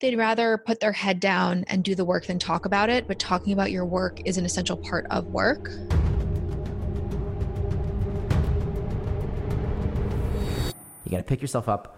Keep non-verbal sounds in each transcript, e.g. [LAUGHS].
they'd rather put their head down and do the work than talk about it, but talking about your work is an essential part of work. You gotta pick yourself up,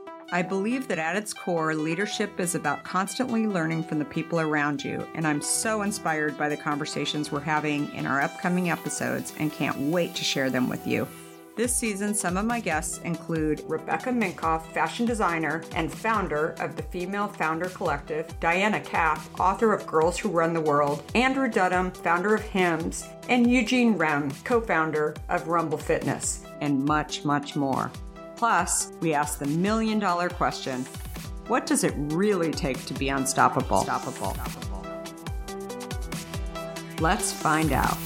I believe that at its core, leadership is about constantly learning from the people around you, and I'm so inspired by the conversations we're having in our upcoming episodes and can't wait to share them with you. This season, some of my guests include Rebecca Minkoff, fashion designer and founder of the Female Founder Collective, Diana Kapp, author of Girls Who Run the World, Andrew Dudum, founder of Hims, and Eugene Remm, co founder of Rumble Fitness, and much, much more. Plus, we ask the million dollar question what does it really take to be unstoppable? Unstoppable. Let's find out.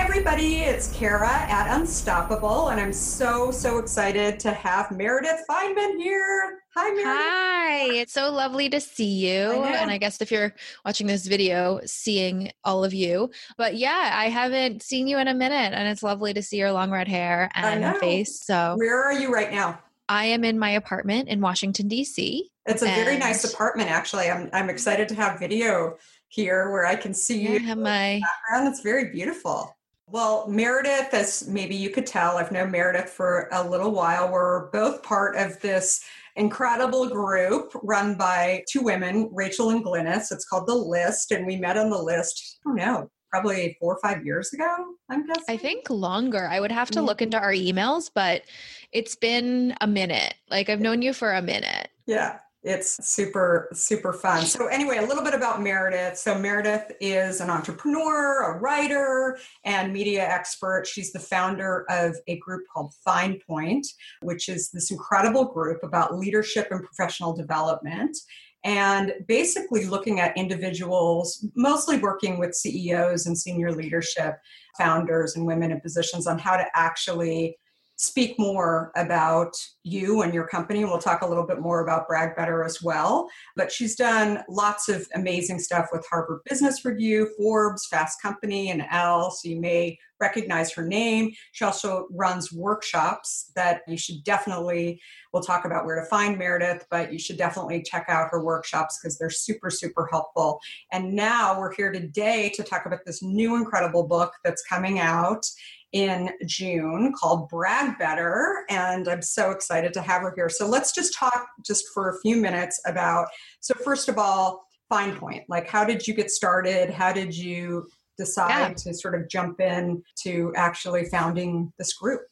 Hi, everybody. It's Kara at Unstoppable, and I'm so, so excited to have Meredith Fineman here. Hi, Meredith. Hi. It's so lovely to see you. I and I guess if you're watching this video, seeing all of you. But yeah, I haven't seen you in a minute, and it's lovely to see your long red hair and face. So, where are you right now? I am in my apartment in Washington, D.C. It's a very nice apartment, actually. I'm, I'm excited to have video here where I can see yeah, you. have my background. It's very beautiful. Well, Meredith, as maybe you could tell, I've known Meredith for a little while. We're both part of this incredible group run by two women, Rachel and Glynis. It's called The List, and we met on the list, I don't know, probably four or five years ago, I'm guessing. I think longer. I would have to look into our emails, but it's been a minute. Like I've known you for a minute. Yeah it's super super fun. So anyway a little bit about meredith. So meredith is an entrepreneur a writer and media expert. She's the founder of a group called fine point which is this incredible group about leadership and professional development and basically looking at individuals mostly working with ceos and senior leadership founders and women in positions on how to actually speak more about you and your company. We'll talk a little bit more about Brag Better as well. But she's done lots of amazing stuff with Harvard Business Review, Forbes, Fast Company, and Elle. So you may recognize her name. She also runs workshops that you should definitely, we'll talk about where to find Meredith, but you should definitely check out her workshops because they're super, super helpful. And now we're here today to talk about this new incredible book that's coming out in June called Brag Better. And I'm so excited to have her here. So let's just talk just for a few minutes about so, first of all, Fine Point. Like, how did you get started? How did you decide yeah. to sort of jump in to actually founding this group?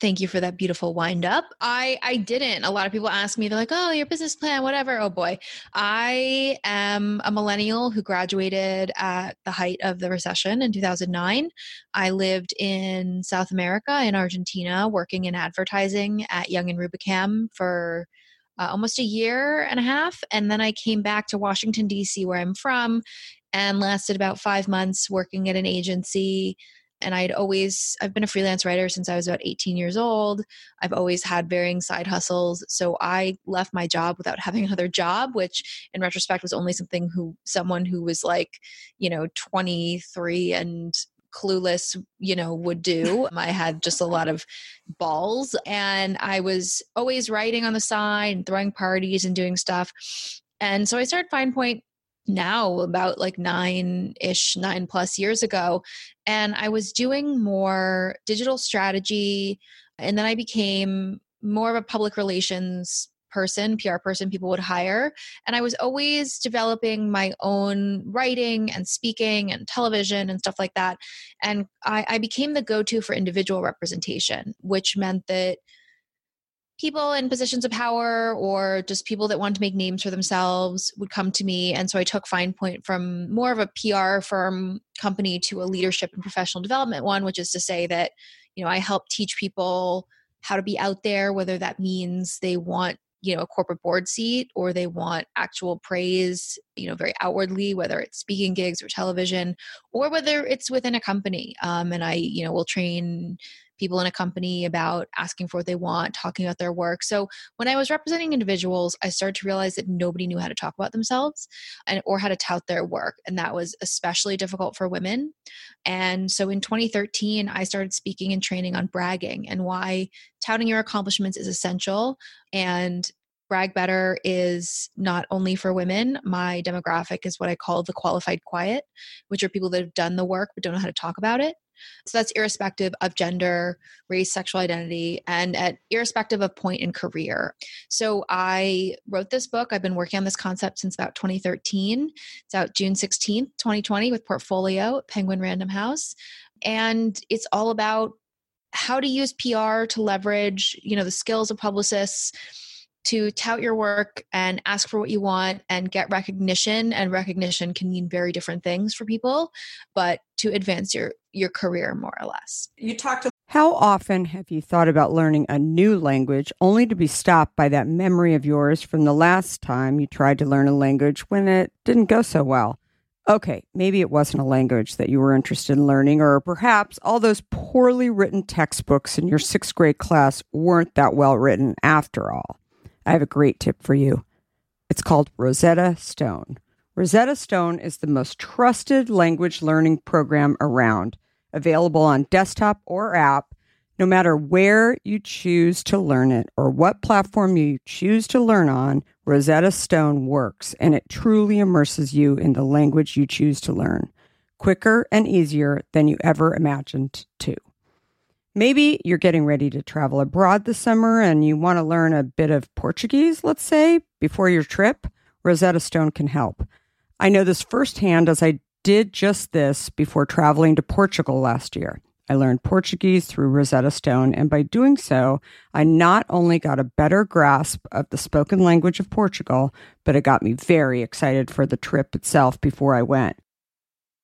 Thank you for that beautiful wind up. I I didn't. A lot of people ask me, they're like, "Oh, your business plan, whatever." Oh boy, I am a millennial who graduated at the height of the recession in 2009. I lived in South America, in Argentina, working in advertising at Young and Rubicam for uh, almost a year and a half, and then I came back to Washington D.C., where I'm from, and lasted about five months working at an agency and I'd always I've been a freelance writer since I was about 18 years old. I've always had varying side hustles, so I left my job without [LAUGHS] having another job, which in retrospect was only something who someone who was like, you know, 23 and clueless, you know, would do. [LAUGHS] I had just a lot of balls and I was always writing on the side and throwing parties and doing stuff. And so I started Fine Point now about like nine ish, nine plus years ago. And I was doing more digital strategy. And then I became more of a public relations person, PR person people would hire. And I was always developing my own writing and speaking and television and stuff like that. And I, I became the go to for individual representation, which meant that people in positions of power or just people that want to make names for themselves would come to me. And so I took Fine Point from more of a PR firm company to a leadership and professional development one, which is to say that, you know, I help teach people how to be out there, whether that means they want you know a corporate board seat or they want actual praise you know very outwardly whether it's speaking gigs or television or whether it's within a company um, and i you know will train people in a company about asking for what they want, talking about their work. So when I was representing individuals, I started to realize that nobody knew how to talk about themselves and or how to tout their work, and that was especially difficult for women. And so in 2013, I started speaking and training on bragging and why touting your accomplishments is essential and Brag Better is not only for women. My demographic is what I call the qualified quiet, which are people that have done the work but don't know how to talk about it. So that's irrespective of gender, race, sexual identity, and at irrespective of point in career. So I wrote this book. I've been working on this concept since about 2013. It's out June 16th, 2020 with Portfolio, Penguin Random House. And it's all about how to use PR to leverage, you know, the skills of publicists to tout your work and ask for what you want and get recognition and recognition can mean very different things for people but to advance your your career more or less you talked to how often have you thought about learning a new language only to be stopped by that memory of yours from the last time you tried to learn a language when it didn't go so well Okay, maybe it wasn't a language that you were interested in learning, or perhaps all those poorly written textbooks in your sixth grade class weren't that well written after all. I have a great tip for you. It's called Rosetta Stone. Rosetta Stone is the most trusted language learning program around, available on desktop or app, no matter where you choose to learn it or what platform you choose to learn on. Rosetta Stone works and it truly immerses you in the language you choose to learn, quicker and easier than you ever imagined to. Maybe you're getting ready to travel abroad this summer and you want to learn a bit of Portuguese, let's say, before your trip. Rosetta Stone can help. I know this firsthand as I did just this before traveling to Portugal last year. I learned Portuguese through Rosetta Stone, and by doing so, I not only got a better grasp of the spoken language of Portugal, but it got me very excited for the trip itself before I went.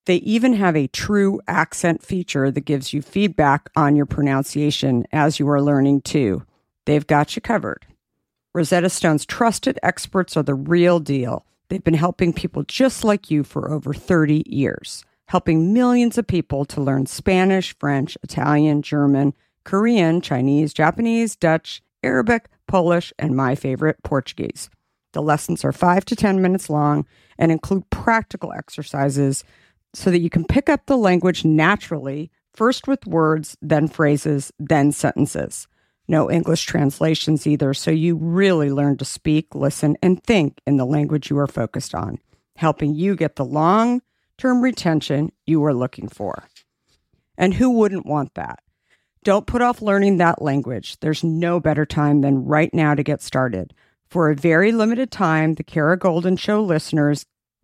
They even have a true accent feature that gives you feedback on your pronunciation as you are learning too. They've got you covered. Rosetta Stone's trusted experts are the real deal. They've been helping people just like you for over 30 years, helping millions of people to learn Spanish, French, Italian, German, Korean, Chinese, Japanese, Dutch, Arabic, Polish, and my favorite, Portuguese. The lessons are five to 10 minutes long and include practical exercises so that you can pick up the language naturally, first with words, then phrases, then sentences. No English translations either, so you really learn to speak, listen, and think in the language you are focused on, helping you get the long term retention you are looking for. And who wouldn't want that? Don't put off learning that language. There's no better time than right now to get started. For a very limited time, the Kara Goldin Show listeners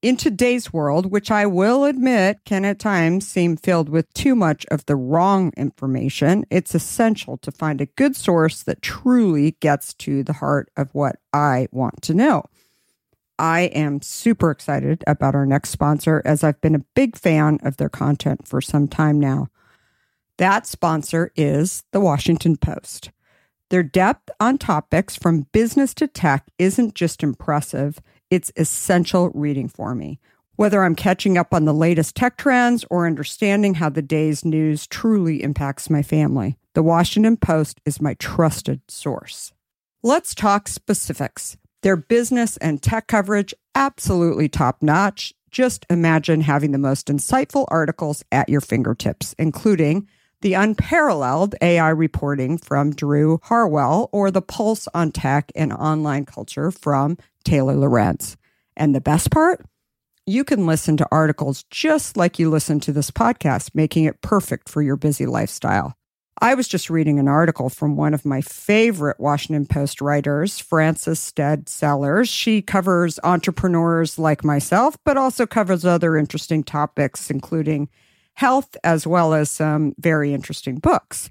In today's world, which I will admit can at times seem filled with too much of the wrong information, it's essential to find a good source that truly gets to the heart of what I want to know. I am super excited about our next sponsor as I've been a big fan of their content for some time now. That sponsor is the Washington Post. Their depth on topics from business to tech isn't just impressive, it's essential reading for me. Whether I'm catching up on the latest tech trends or understanding how the day's news truly impacts my family, the Washington Post is my trusted source. Let's talk specifics. Their business and tech coverage, absolutely top notch. Just imagine having the most insightful articles at your fingertips, including the unparalleled AI reporting from Drew Harwell or the pulse on tech and online culture from Taylor Lorenz. And the best part? You can listen to articles just like you listen to this podcast, making it perfect for your busy lifestyle. I was just reading an article from one of my favorite Washington Post writers, Frances Stead Sellers. She covers entrepreneurs like myself, but also covers other interesting topics, including health, as well as some very interesting books.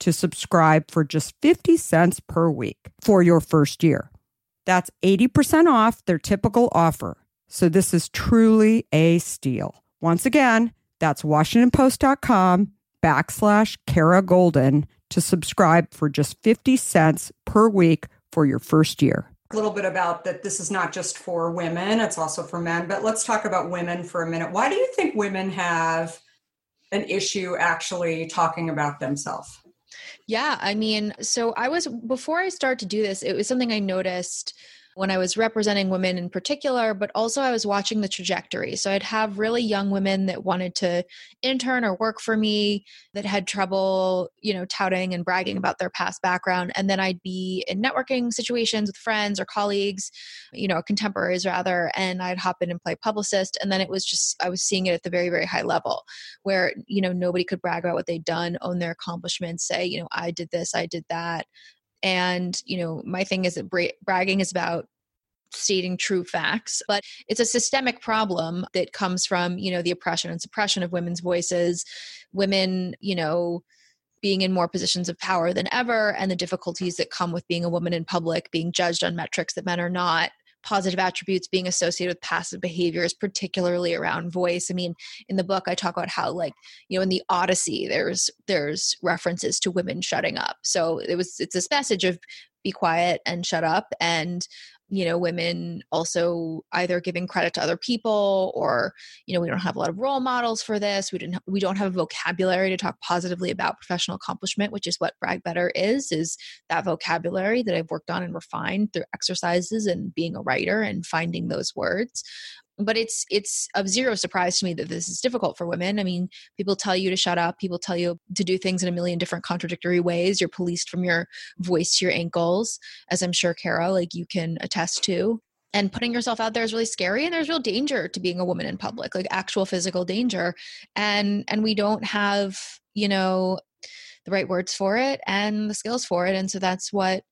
to subscribe for just 50 cents per week for your first year. That's 80% off their typical offer. So this is truly a steal. Once again, that's WashingtonPost.com backslash Kara Goldin to subscribe for just 50 cents per week for your first year. A little bit about that this is not just for women, it's also for men. But let's talk about women for a minute. Why do you think women have an issue actually talking about themselves? Yeah, I mean, so I was before I started to do this, it was something I noticed when I was representing women in particular, but also I was watching the trajectory. So I'd have really young women that wanted to intern or work for me that had trouble, you know, touting and bragging about their past background. And then I'd be in networking situations with friends or colleagues, you know, contemporaries rather, and I'd hop in and play publicist. And then it was just, I was seeing it at the very, very high level where, you know, nobody could brag about what they'd done, own their accomplishments, say, you know, I did this, I did that and you know my thing is that bra- bragging is about stating true facts but it's a systemic problem that comes from you know the oppression and suppression of women's voices women you know being in more positions of power than ever and the difficulties that come with being a woman in public being judged on metrics that men are not positive attributes being associated with passive behaviors particularly around voice. I mean in the book i talk about how like you know in the odyssey there's there's references to women shutting up. So it was it's this message of be quiet and shut up and you know women also either giving credit to other people or you know we don't have a lot of role models for this we didn't we don't have a vocabulary to talk positively about professional accomplishment which is what brag better is is that vocabulary that i've worked on and refined through exercises and being a writer and finding those words but it's it's of zero surprise to me that this is difficult for women. I mean people tell you to shut up people tell you to do things in a million different contradictory ways. You're policed from your voice to your ankles as i'm sure kara like you can attest to. And putting yourself out there is really scary and there's real danger to being a woman in public like actual physical danger. And and we don't have you know the right words for it and the skills for it. And so that's what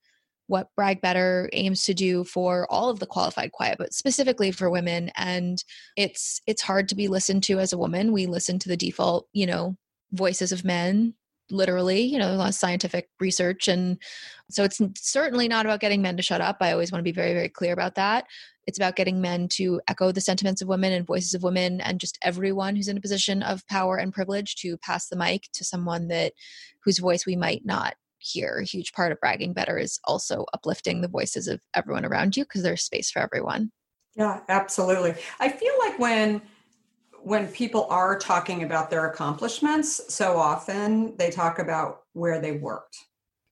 what Brag Better aims to do for all of the qualified quiet, but specifically for women. And it's it's hard to be listened to as a woman. We listen to the default, you know, voices of men literally you know a lot of scientific research and so it's certainly not about getting men to shut up i always want to be very very clear about that it's about getting men to echo the sentiments of women and voices of women and just everyone who's in a position of power and privilege to pass the mic to someone that whose voice we might not here a huge part of bragging better is also uplifting the voices of everyone around you because there's space for everyone. Yeah absolutely. I feel like when when people are talking about their accomplishments so often they talk about where they worked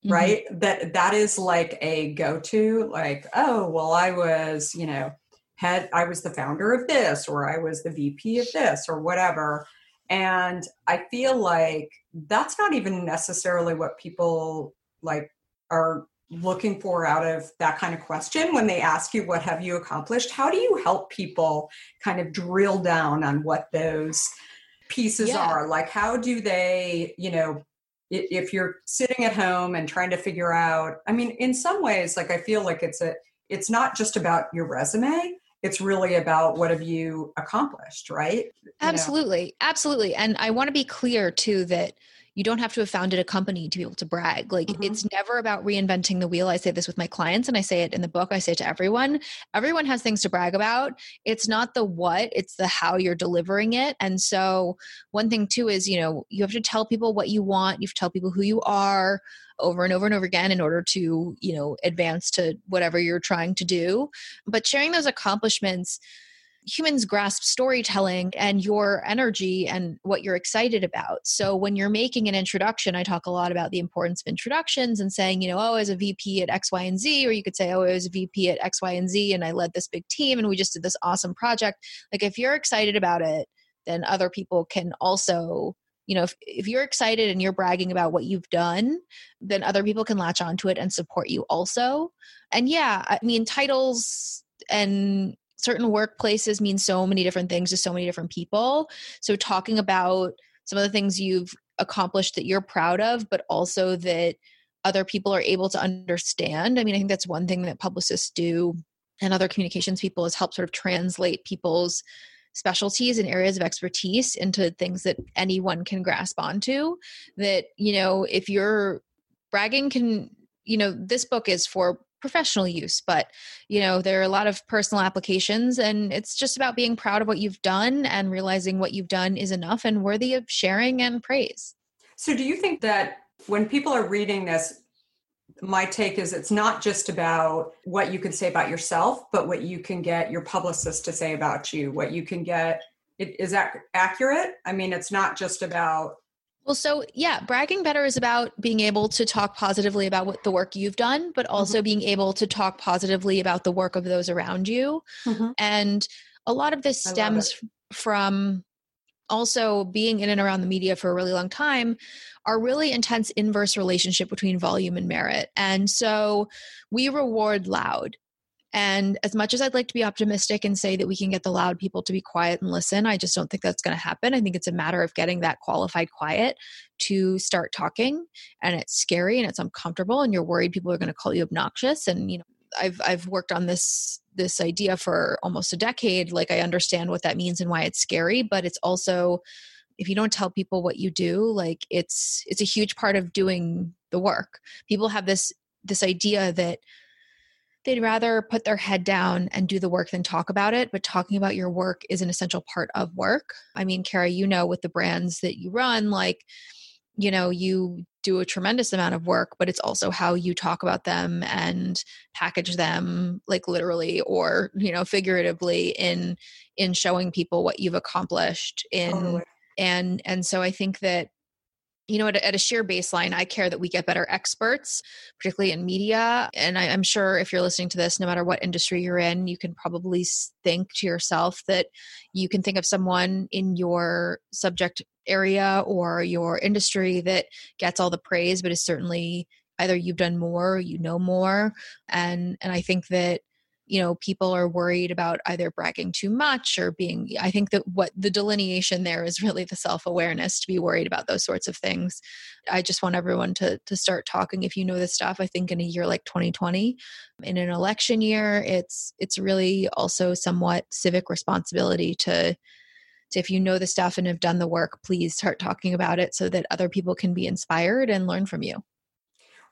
mm-hmm. right? That that is like a go-to like oh well i was you know had i was the founder of this or i was the vp of this or whatever and i feel like that's not even necessarily what people like are looking for out of that kind of question when they ask you what have you accomplished how do you help people kind of drill down on what those pieces yeah. are like how do they you know if you're sitting at home and trying to figure out i mean in some ways like i feel like it's a it's not just about your resume it's really about what have you accomplished right you absolutely know? absolutely and i want to be clear too that you don't have to have founded a company to be able to brag. Like mm-hmm. it's never about reinventing the wheel. I say this with my clients and i say it in the book i say it to everyone. Everyone has things to brag about. It's not the what it's the how you're delivering it. And so one thing too is you know you have to tell people what you want. You have to tell people who you are over and over and over again in order to you know advance to whatever you're trying to do. But sharing those accomplishments humans grasp storytelling and your energy and what you're excited about. So when you're making an introduction, I talk a lot about the importance of introductions and saying, you know, oh, as a VP at X, Y, and Z, or you could say, oh, I was a VP at X, Y, and Z, and I led this big team and we just did this awesome project. Like if you're excited about it, then other people can also you know if, if you're excited and you're bragging about what you've done then other people can latch onto it and support you also and yeah i mean titles and certain workplaces mean so many different things to so many different people. So talking about some of the things you've accomplished that you're proud of, but also that other people are able to understand. I mean, I think that's one thing that publicists do and other communications people is help sort of translate people's specialties and areas of expertise into things that anyone can grasp onto. That, you know, if you're bragging can, you know, this book is for professional use but you know there are a lot of personal applications and it's just about being proud of what you've done and realizing what you've done is enough and worthy of sharing and praise. So do you think that when people are reading this my take is it's not just about what you can say about yourself but what you can get your publicist to say about you what you can get is that accurate? I mean it's not just about well, so yeah, bragging better is about being able to talk positively about what the work you've done, but also mm-hmm. being able to talk positively about the work of those around you. Mm-hmm. And a lot of this stems from also being in and around the media for a really long time are really intense inverse relationship between volume and merit. And so we reward loud. And as much as I'd like to be optimistic and say that we can get the loud people to be quiet and listen, I just don't think that's going to happen. I think it's a matter of getting that qualified quiet to start talking. And it's scary and it's uncomfortable, and you're worried people are going to call you obnoxious. And, you know, I've I've worked on this this idea for almost a decade. Like I understand what that means and why it's scary, but it's also if you don't tell people what you do, like it's it's a huge part of doing the work. People have this this idea that they'd rather put their head down and do the work than talk about it. But talking about your work is an essential part of work. I mean, Kara, you know, with the brands that you run, like you know you do a tremendous amount of work but it's also how you talk about them and package them like literally or you know figuratively in in showing people what you've accomplished in and and so i think that you know, at a, at a sheer baseline, I care that we get better experts, particularly in media. And I, I'm sure if you're listening to this, no matter what industry you're in, you can probably think to yourself that you can think of someone in your subject area or your industry that gets all the praise, but is certainly either you've done more, you know more. And and I think that you know people are worried about either bragging too much or being i think that what the delineation there is really the self-awareness to be worried about those sorts of things. I just want everyone to to start talking. If you know this stuff i think in a year like 2020 in an election year it's it's really also somewhat civic responsibility to if you know the stuff and have done the work please start talking about it so that other people can be inspired and learn from you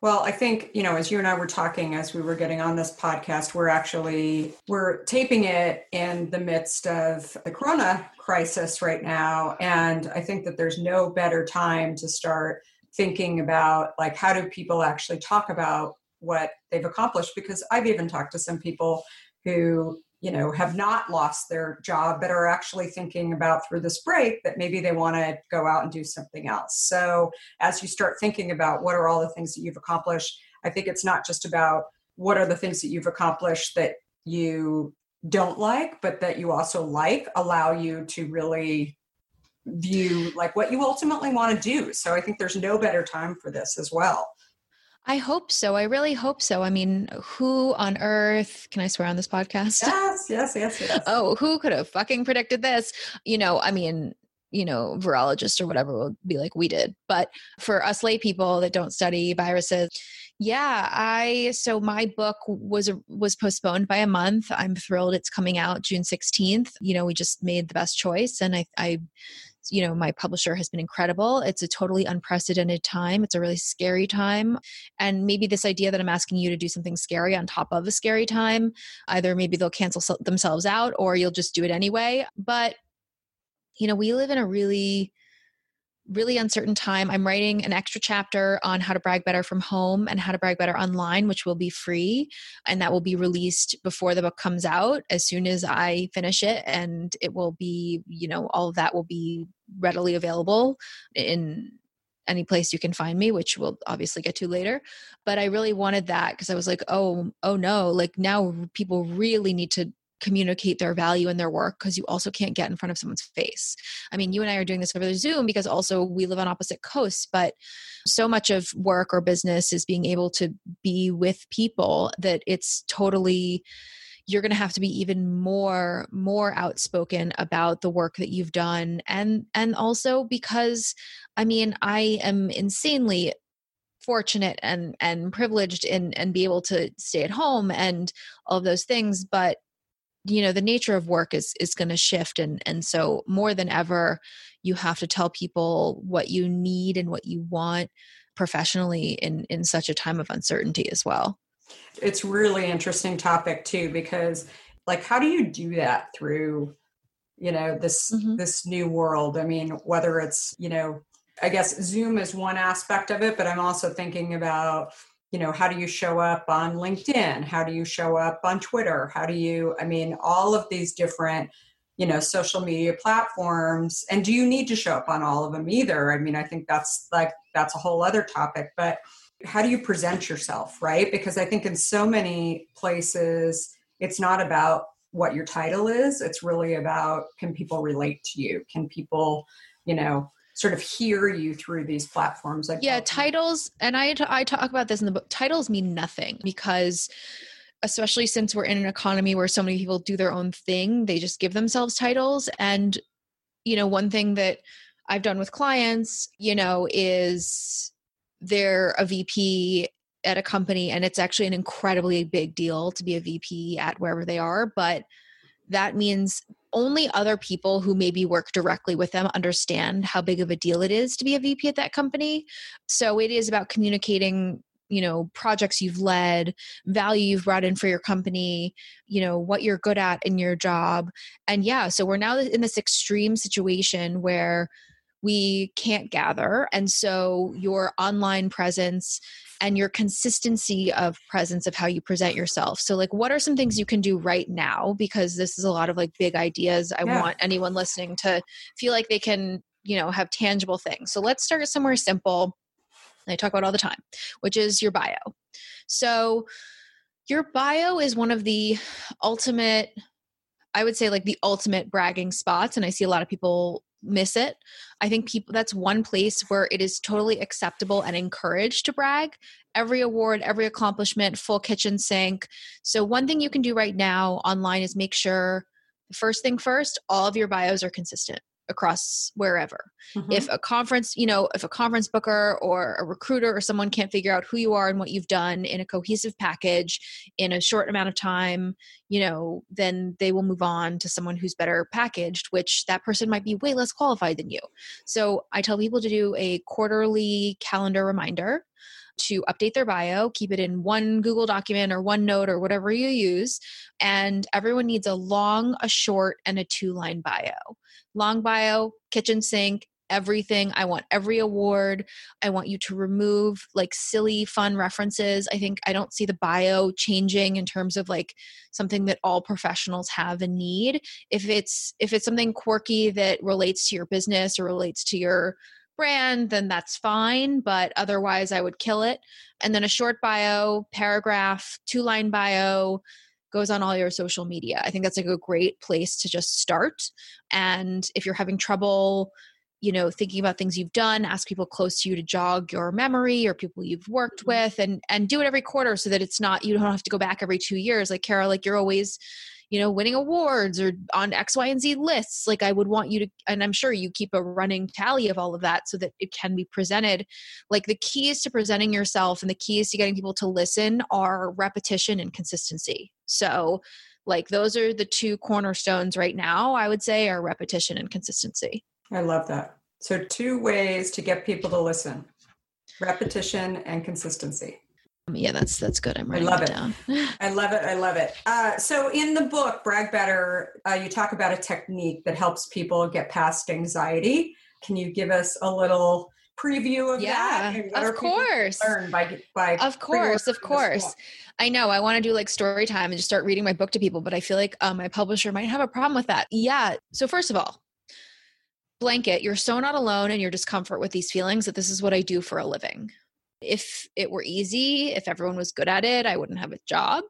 well, I think, you know, as you and I were talking as we were getting on this podcast, we're actually we're taping it in the midst of the corona crisis right now. And I think that there's no better time to start thinking about like how do people actually talk about what they've accomplished? Because I've even talked to some people who you know have not lost their job but are actually thinking about through this break that maybe they want to go out and do something else. So as you start thinking about what are all the things that you've accomplished i think it's not just about what are the things that you've accomplished that you don't like but that you also like allow you to really view like what you ultimately want to do. So i think there's no better time for this as well I hope so. I really hope so. I mean, who on earth can I swear on this podcast? Yes, yes, yes, yes. oh, who could have fucking predicted this? You know, I mean, you know, virologists or whatever will be like, we did. But for us lay people that don't study viruses, yeah, I so my book was was postponed by a month. I'm thrilled it's coming out June 16th. You know, we just made the best choice and I I you know my publisher has been incredible. It's a totally unprecedented time. It's a really scary time. And maybe this idea that i'm asking you to do something scary on top of a scary time either maybe they'll cancel themselves out or you'll just do it anyway. But you know we live in a really really uncertain time. I'm writing an extra chapter on how to brag better from home and how to brag better online, which will be free. And that will be released before the book comes out as soon as I finish it. And it will be, you know, all of that will be readily available in any place you can find me which we'll obviously get to later but i really wanted that because i was like oh oh no like now people really need to communicate their value and their work because you also can't get in front of someone's face. I mean, you and I are doing this over Zoom because also we live on opposite coasts, but so much of work or business is being able to be with people that it's totally you're going to have to be even more more outspoken about the work that you've done and and also because i mean i am insanely fortunate and and privileged and and be able to stay at home and all of those things but you know the nature of work is is going to shift and and so more than ever you have to tell people what you need and what you want professionally in in such a time of uncertainty as well it's really interesting topic too because like how do you do that through you know this mm-hmm. this new world i mean whether it's you know i guess zoom is one aspect of it but i'm also thinking about you know how do you show up on linkedin? How do you show up on twitter? How do you i mean all of these different you know social media platforms and do you need to show up on all of them either? I mean i think that's like that's a whole other topic but how do you present yourself right? Because i think in so many places it's not about what your title is it's really about can people relate to you? Can people you know sort of hear you through these platforms. Like yeah, titles, and I, I talk about this in the book, titles mean nothing because especially since we're in an economy where so many people do their own thing, they just give themselves titles. And, you know, one thing that I've done with clients, you know, is they're a VP at a company and it's actually an incredibly big deal to be a VP at wherever they are, but that means only other people who maybe work directly with them understand how big of a deal it is to be a VP at that company. So it is about communicating you know projects you've led value you've brought in for your company you know what you're good at in your job and yeah so we're now in this extreme situation where we can't gather. And so your online presence and your consistency of presence of how you present yourself. So, like, what are some things you can do right now? Because this is a lot of like big ideas. I yeah. want anyone listening to feel like they can, you know, have tangible things. So, let's start somewhere simple. I talk about all the time, which is your bio. So, your bio is one of the ultimate I would say like the ultimate bragging spots and I see a lot of people miss it. I think people that's one place where it is totally acceptable and encouraged to brag. Every award, every accomplishment, full kitchen sink. So one thing you can do right now online is make sure first thing first, all of your bios are consistent across wherever. Mm-hmm. If a conference, you know, if a conference booker or a recruiter or someone can't figure out who you are and what you've done in a cohesive package in a short amount of time, you know, then they will move on to someone who's better packaged, which that person might be way less qualified than you. So I tell people to do a quarterly calendar reminder to update their bio, keep it in one Google document or OneNote or whatever you use. And everyone needs a long, a short, and a two line bio. Long bio, kitchen sink, everything. I want every award. I want you to remove like silly, fun references. I think I don't see the bio changing in terms of like something that all professionals have and need. If it's if it's something quirky that relates to your business or relates to your brand, then that's fine. But otherwise, I would kill it. And then a short bio, paragraph, two line bio goes on all your social media. I think that's like a great place to just start. And if you're having trouble, you know thinking about things you've done ask people close to you to jog your memory or people you've worked mm-hmm. with and and do it every quarter so that it's not you don't have to go back every two years like Kara like you're always you know winning awards or on x y and z lists like i would want you to and i'm sure you keep a running tally of all of that so that it can be presented. Like the keys to presenting yourself and the keys to getting people to listen are repetition and consistency. So like those are the two cornerstones right now i would say are repetition and consistency. I love that. So two ways to get people to listen repetition and consistency yeah, that's that's good. I'm writing I love it, down. I love it. I love it. Uh, so in the book, Brag Better, uh, you talk about a technique that helps people get past anxiety. Can you give us a little preview of yeah, that? of course. Learn by by of course, of course. I know. I want to do like story time and just start reading my book to people, but I feel like um, my publisher might have a problem with that. Yeah. So first of all, blanket. You're so not alone in your discomfort with these feelings that this is what I do for a living. If it were easy, if everyone was good at it, I wouldn't have a job.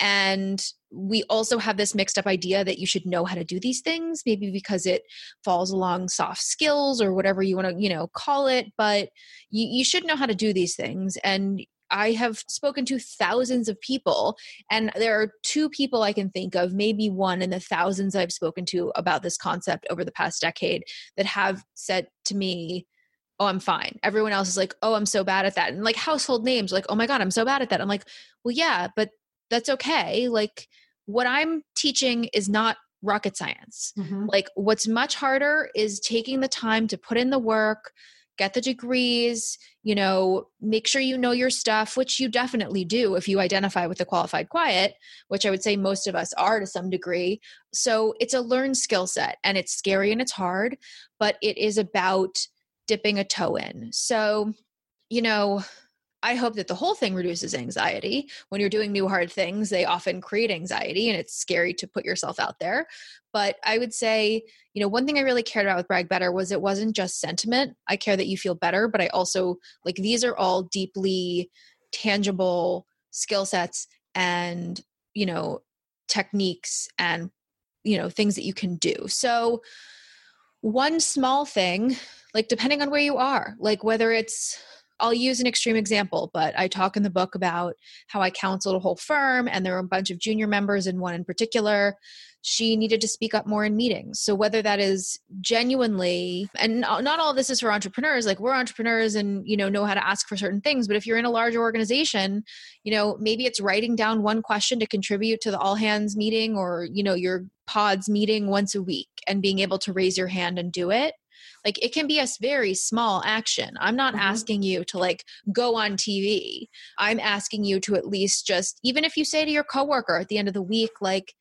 And we also have this mixed up idea that you should know how to do these things, maybe because it falls along soft skills or whatever you want to, you know, call it. But you, you should know how to do these things. And I have spoken to thousands of people, and there are two people I can think of, maybe one in the thousands I've spoken to about this concept over the past decade, that have said to me, oh i'm fine. Everyone else is like oh i'm so bad at that. And like household names like oh my god i'm so bad at that. I'm like well yeah but that's okay. Like what i'm teaching is not rocket science. Mm-hmm. like what's much harder is taking the time to put in the work get the degrees you know make sure you know your stuff which you definitely do if you identify with the qualified quiet which i would say most of us are to some degree. So it's a learned skill set and it's scary and it's hard but it is about dipping a toe in. So, you know, I hope that the whole thing reduces anxiety. When you're doing new hard things, they often create anxiety and it's scary to put yourself out there. But I would say, you know, one thing I really cared about with Brag Better was it wasn't just sentiment. I care that you feel better, but I also like these are all deeply tangible skill sets and, you know, techniques and, you know, things that you can do. So, one small thing like depending on where you are like whether it's I'll use an extreme example, but I talk in the book about how I counseled a whole firm and there were a bunch of junior members and one in particular. She needed to speak up more in meetings. So whether that is genuinely and uh, not all of this is for entrepreneurs, like we're entrepreneurs and you know know how to ask for certain things, but if you're in a larger organization, you know, maybe it's writing down one question to contribute to the all hands meeting or you know your pods meeting once a week and being able to raise your hand and do it like it can be a very small action i'm not mm-hmm. asking you to like go on tv i'm asking you to at least just even if you say to your coworker at the end of the week like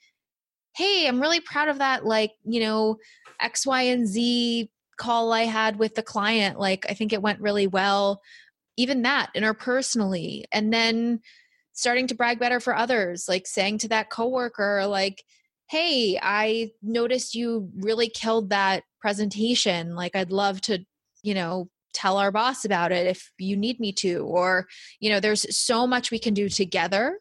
hey i'm really proud of that like you know x y and z call I had with the client, like I think it went really well. Even that interpersonally. And then starting to brag better for others, like saying to that coworker, like, hey, I noticed you really killed that presentation. Like, I'd love to, you know, tell our boss about it if you need me to. Or, you know, there's so much we can do together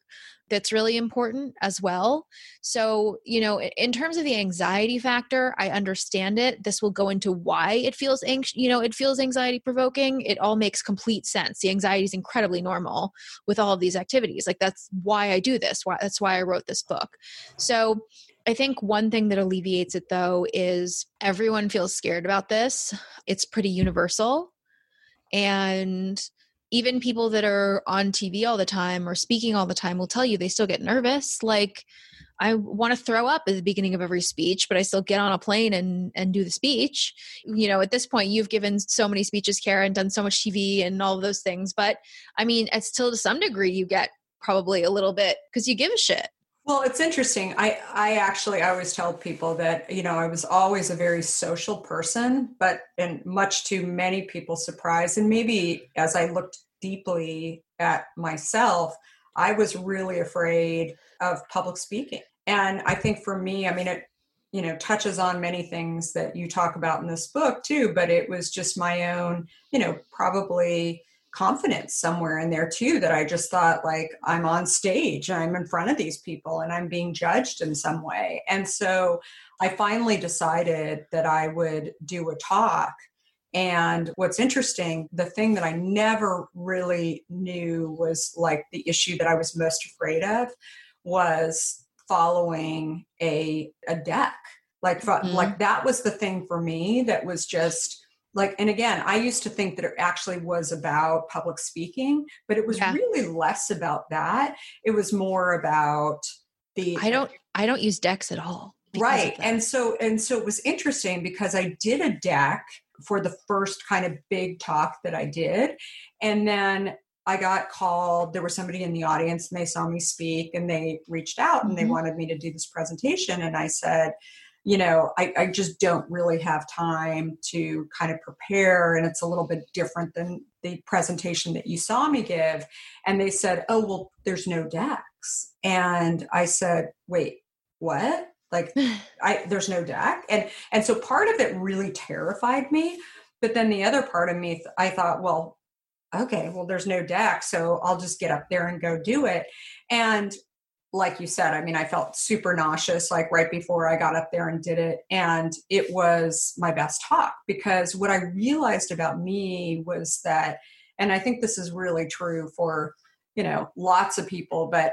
that's really important as well. So, you know, in terms of the anxiety factor, I understand it. This will go into why it feels anxious, you know, it feels anxiety provoking. It all makes complete sense. The anxiety is incredibly normal with all of these activities. Like that's why I do this. Why that's why I wrote this book. So, I think one thing that alleviates it though is everyone feels scared about this. It's pretty universal. And even people that are on TV all the time or speaking all the time will tell you they still get nervous. Like, I want to throw up at the beginning of every speech, but I still get on a plane and and do the speech. You know, at this point, you've given so many speeches, Kara, and done so much TV and all those things. But I mean, it's still to some degree, you get probably a little bit because you give a shit. Well, it's interesting. I I actually I always tell people that you know I was always a very social person, but and much to many people's surprise, and maybe as I looked deeply at myself, I was really afraid of public speaking. And I think for me, I mean it you know touches on many things that you talk about in this book too, but it was just my own, you know, probably confidence somewhere in there too that I just thought like I'm on stage I'm in front of these people and I'm being judged in some way. And so I finally decided that I would do a talk. And what's interesting, the thing that I never really knew was like the issue that I was most afraid of was following a a deck. Like mm-hmm. like that was the thing for me that was just like and again i used to think that it actually was about public speaking but it was yeah. really less about that it was more about the i don't i don't use decks at all right and so and so it was interesting because i did a deck for the first kind of big talk that i did and then I got called. There was somebody in the audience and they saw me speak and they reached out and mm-hmm. they wanted me to do this presentation. And I said, you know, I, I just don't really have time to kind of prepare. And it's a little bit different than the presentation that you saw me give. And they said, oh, well, there's no decks. And I said, wait, what? Like [LAUGHS] I there's no deck. And and so part of it really terrified me. But then the other part of me, I thought, well, okay, well, there's no deck, so I'll just get up there and go do it. And like you said, I mean, I felt super nauseous like right before I got up there and did it. And it was my best talk because what I realized about me was that, and I think this is really true for, you know, lots of people, but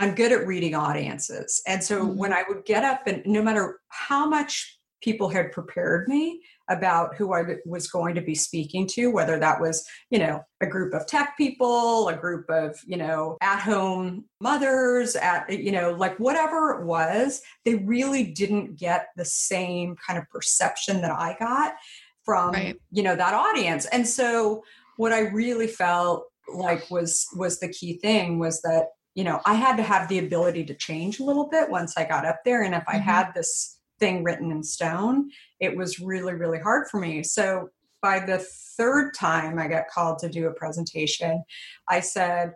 I'm good at reading audiences. And so mm-hmm. when I would get up and no matter how much people had prepared me about who I was going to be speaking to, whether that was, you know, a group of tech people, a group of, you know, at home mothers, at, you know, like whatever it was, they really didn't get the same kind of perception that I got from, right. you know, that audience. And so what I really felt like was was the key thing was that you know i had to have the ability to change a little bit once i got up there and if mm-hmm. i had this thing written in stone, it was really, really hard for me. So by the third time I got called to do a presentation, I said,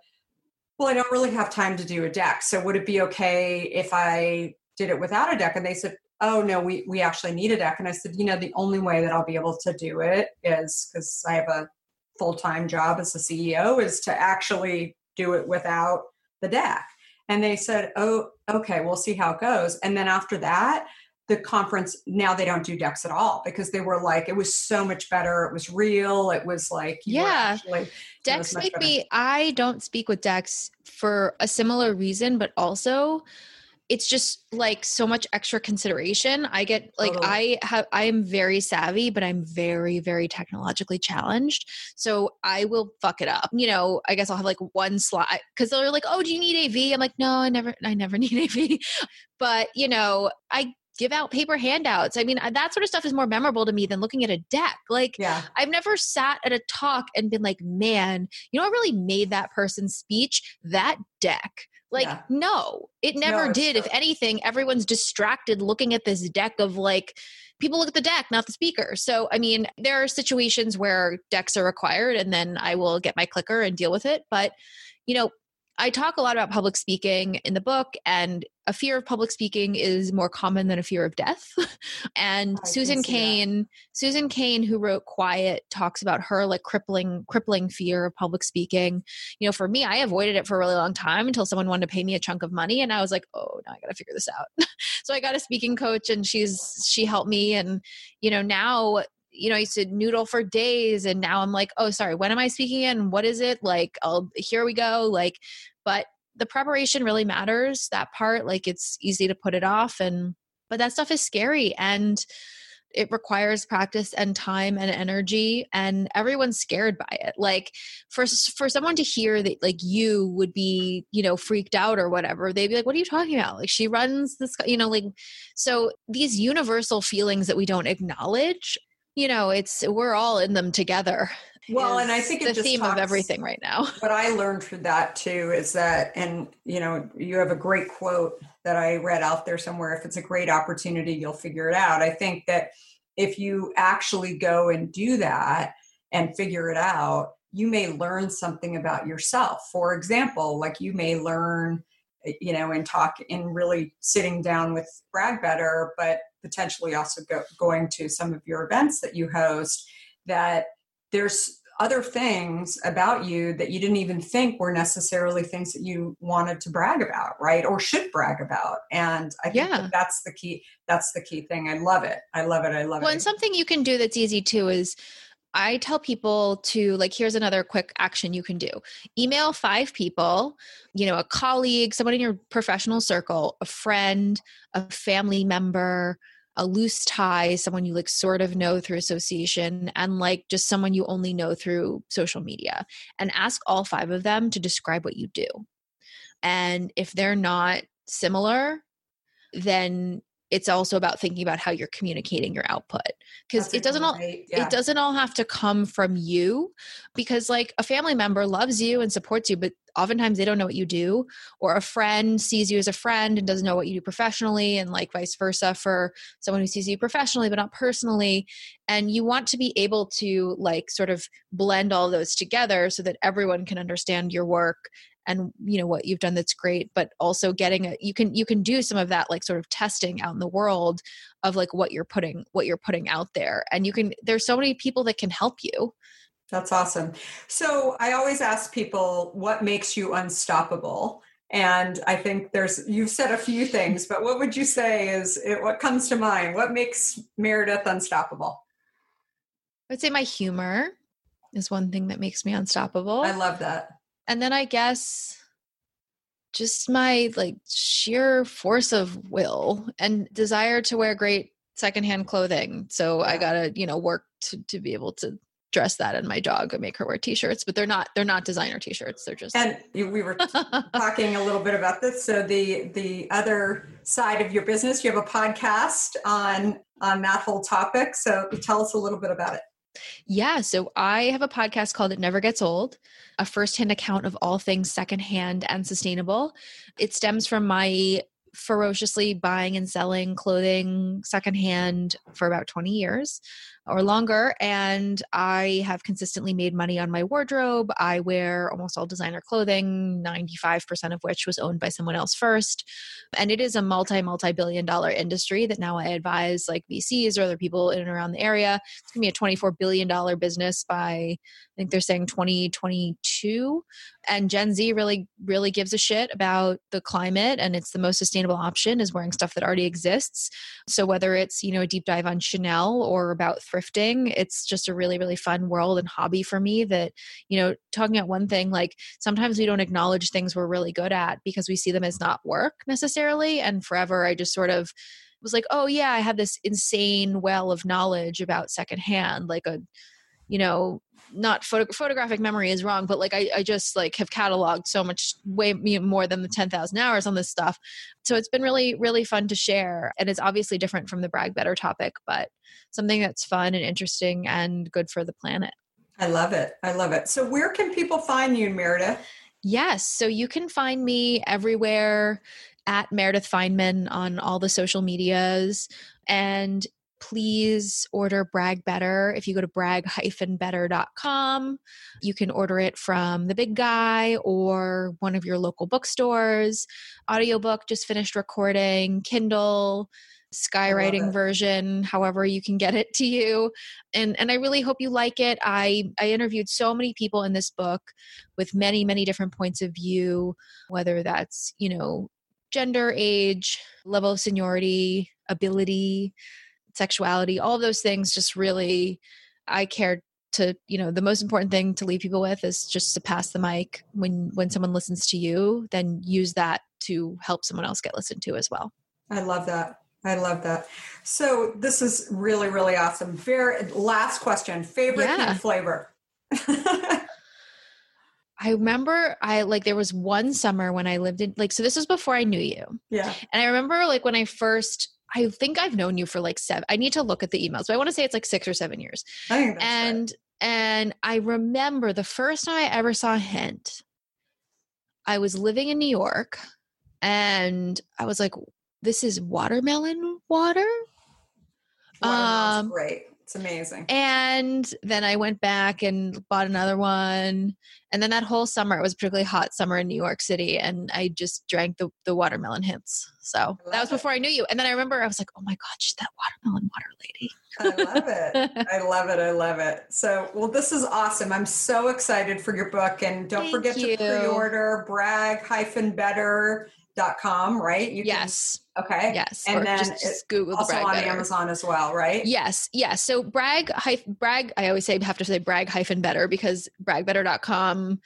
Well, I don't really have time to do a deck. So would it be okay if I did it without a deck? And they said, Oh, no, we, we actually need a deck. And I said, You know, the only way that I'll be able to do it is because I have a full time job as a CEO is to actually do it without the deck. And they said, Oh, okay, we'll see how it goes. And then after that, the conference now they don't do decks at all because they were like it was so much better. It was real. It was like yeah. actually, decks make me i don't speak with decks for a similar reason but also it's just like so much extra consideration. I get like totally. i have i am very savvy but i'm very very technologically challenged. So i will fuck it up. You know i guess i'll have like one slide because they're like oh do you need av i'm like no i never i never [LAUGHS] need av but you know i give out paper handouts. I mean, uh, that sort of stuff is more memorable to me than looking at a deck. Like, yeah. I've never sat at a talk and been like, man, you know what really made that person's speech? That deck. Like, yeah. no, it never no, did. If anything, everyone's distracted looking at this deck of like, people look at the deck, not the speaker. So, I mean, there are situations where decks are required and then I will get my clicker and deal with it. But, you know, I talk a lot about public speaking in the book, and a fear of public speaking is more common than a fear of death. [LAUGHS] and I Susan Cain, Susan Cain, who wrote Quiet, talks about her like crippling, crippling fear of public speaking. You know, for me, I avoided it for a really long time until someone wanted to pay me a chunk of money, and I was like, oh, now I got to figure this out. [LAUGHS] so I got a speaking coach, and she's she helped me, and you know now you know, I used to noodle for days and now I'm like, oh, sorry, when am I speaking in? What is it? Like, I'll, here we go. Like, but the preparation really matters, that part. Like, it's easy to put it off. And, but that stuff is scary and it requires practice and time and energy and everyone's scared by it like for for someone to hear that like you would be you know freaked out or whatever they'd be like what are you talking about like she runs this you know like so these universal feelings that we don't acknowledge you know it's we're all in them together well and i think it's the theme talks, of everything right now. what i learned from that too is that and you know you have a great quote that i read out there somewhere if it's a great opportunity you'll figure it out. I think that if you actually go and do that and figure it out you may learn something about yourself. For example like you may learn Eh, you know and talk in really sitting down with brag better but potentially also go, going to some of your events that you host that there's other things about you that you didn't even think were necessarily things that you wanted to brag about right? Or should brag about. And i think yeah. that that's the key that's the key thing. I love it. I love it. I love well, it. Well, and something you can do that's easy too is I tell people to like, here's another quick action you can do email five people, you know, a colleague, someone in your professional circle, a friend, a family member, a loose tie, someone you like sort of know through association, and like just someone you only know through social media, and ask all five of them to describe what you do. And if they're not similar, then it's also about thinking about how you're communicating your output because it doesn't all yeah. it doesn't all have to come from you because like a family member loves you and supports you but oftentimes they don't know what you do or a friend sees you as a friend and doesn't know what you do professionally and like vice versa for someone who sees you professionally but not personally and you want to be able to like sort of blend all those together so that everyone can understand your work and you know what you've done that's great but also getting a you can you can do some of that like sort of testing out in the world of like what you're putting what you're putting out there and you can there's so many people that can help you. That's awesome. So i always ask people what makes you unstoppable and i think there's you've said a few things but what would you say is it, what comes to mind? What makes meredith unstoppable? I would say my humor is one thing that makes me unstoppable. I love that and then I guess just my like sheer force of will and desire to wear great secondhand clothing. So yeah. I gotta, you know, work to, to be able to dress that in my dog and make her wear t-shirts but they're not they're not designer t-shirts they're just and we were [LAUGHS] talking a little bit about this so the the other side of your business you have a podcast on on that whole topic so tell us a little bit about it yeah. So I have a podcast called It Never Gets Old, a firsthand account of all things secondhand and sustainable. It stems from my ferociously buying and selling clothing secondhand for about 20 years or longer. And I have consistently made money on my wardrobe. I wear almost all designer clothing, 95% of which was owned by someone else first. And it is a multi, multi billion dollar industry that now I advise like VCs or other people in and around the area. It's going to be a $24 billion business by, I think they're saying 2022 and gen z really really gives a shit about the climate and it's the most sustainable option is wearing stuff that already exists so whether it's you know a deep dive on chanel or about thrifting it's just a really really fun world and hobby for me that you know talking about one thing like sometimes we don't acknowledge things we're really good at because we see them as not work necessarily and forever i just sort of was like oh yeah i have this insane well of knowledge about secondhand like a you know not photo- photographic memory is wrong but like I, I just like have cataloged so much way more than the 10,000 hours on this stuff. So it's been really really fun to share and it's obviously different from the brag better topic but something that's fun and interesting and good for the planet. I love it. I love it. So where can people find you meredith? Yes. So you can find me everywhere at Meredith Fineman on all the social medias. And please order Brag Better. If you go to brag-better.com, you can order it from the big guy or one of your local bookstores. Audiobook just finished recording, Kindle, skywriting version however you can get it to you and and i really hope you like it i i interviewed so many people in this book with many many different points of view whether that's you know gender age level of seniority ability sexuality all those things just really i cared to you know the most important thing to leave people with is just to pass the mic. When when someone listens to you then use that to help someone else get listened to as well. I love that. I love that. So this is really really awesome. Very last question favorite yeah. flavor [LAUGHS] I remember I like there was one summer when I lived in like so this was before I knew you. Yeah. And I remember like when I first I think I've known you for like seven. I need to look at the emails, but I want to say it's like six or seven years. and right. and I remember the first time I ever saw Hint, I was living in New York, and I was like, "This is watermelon water." Um, great. It's amazing. And then I went back and bought another one. And then that whole summer, it was particularly hot summer in New York City, and I just drank the, the watermelon hints. So that was before I knew you. And then I remember I was like, oh my God, she's that watermelon water lady. I love it. [LAUGHS] I love it. I love it. So, well, this is awesome. I'm so excited for your book. And don't Thank forget you. to pre order brag-better dot com, right? You yes. Can, okay. Yes. And or then just, just Google also on better. Amazon as well, right? Yes. Yes. So brag brag. I always say have to say brag hyphen better because bragbetter.com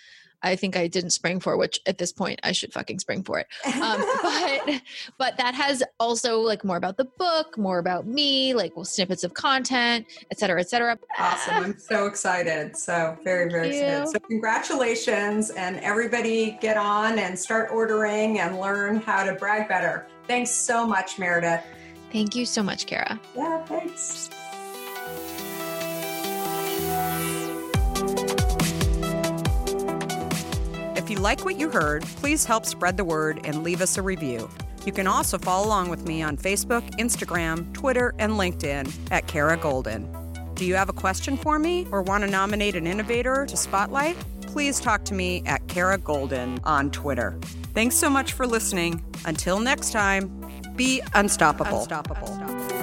I think I didn't spring for, which at this point I should fucking spring for it. Um, [LAUGHS] but but that has also like more about the book, more about me, like well, snippets of content, et cetera, et cetera. Awesome! I'm so excited. So very very excited. So congratulations, and everybody get on and start ordering and learn how to brag better. Thanks so much, Meredith. Thank you so much, Kara. Yeah, thanks. If you like what you heard, please help spread the word and leave us a review. You can also follow along with me on Facebook, Instagram, Twitter, and LinkedIn at Kara Goldin. Do you have a question for me or want to nominate an innovator to spotlight? Please talk to me at Kara Goldin on Twitter. Thanks so much for listening. Until next time, be unstoppable. unstoppable. unstoppable.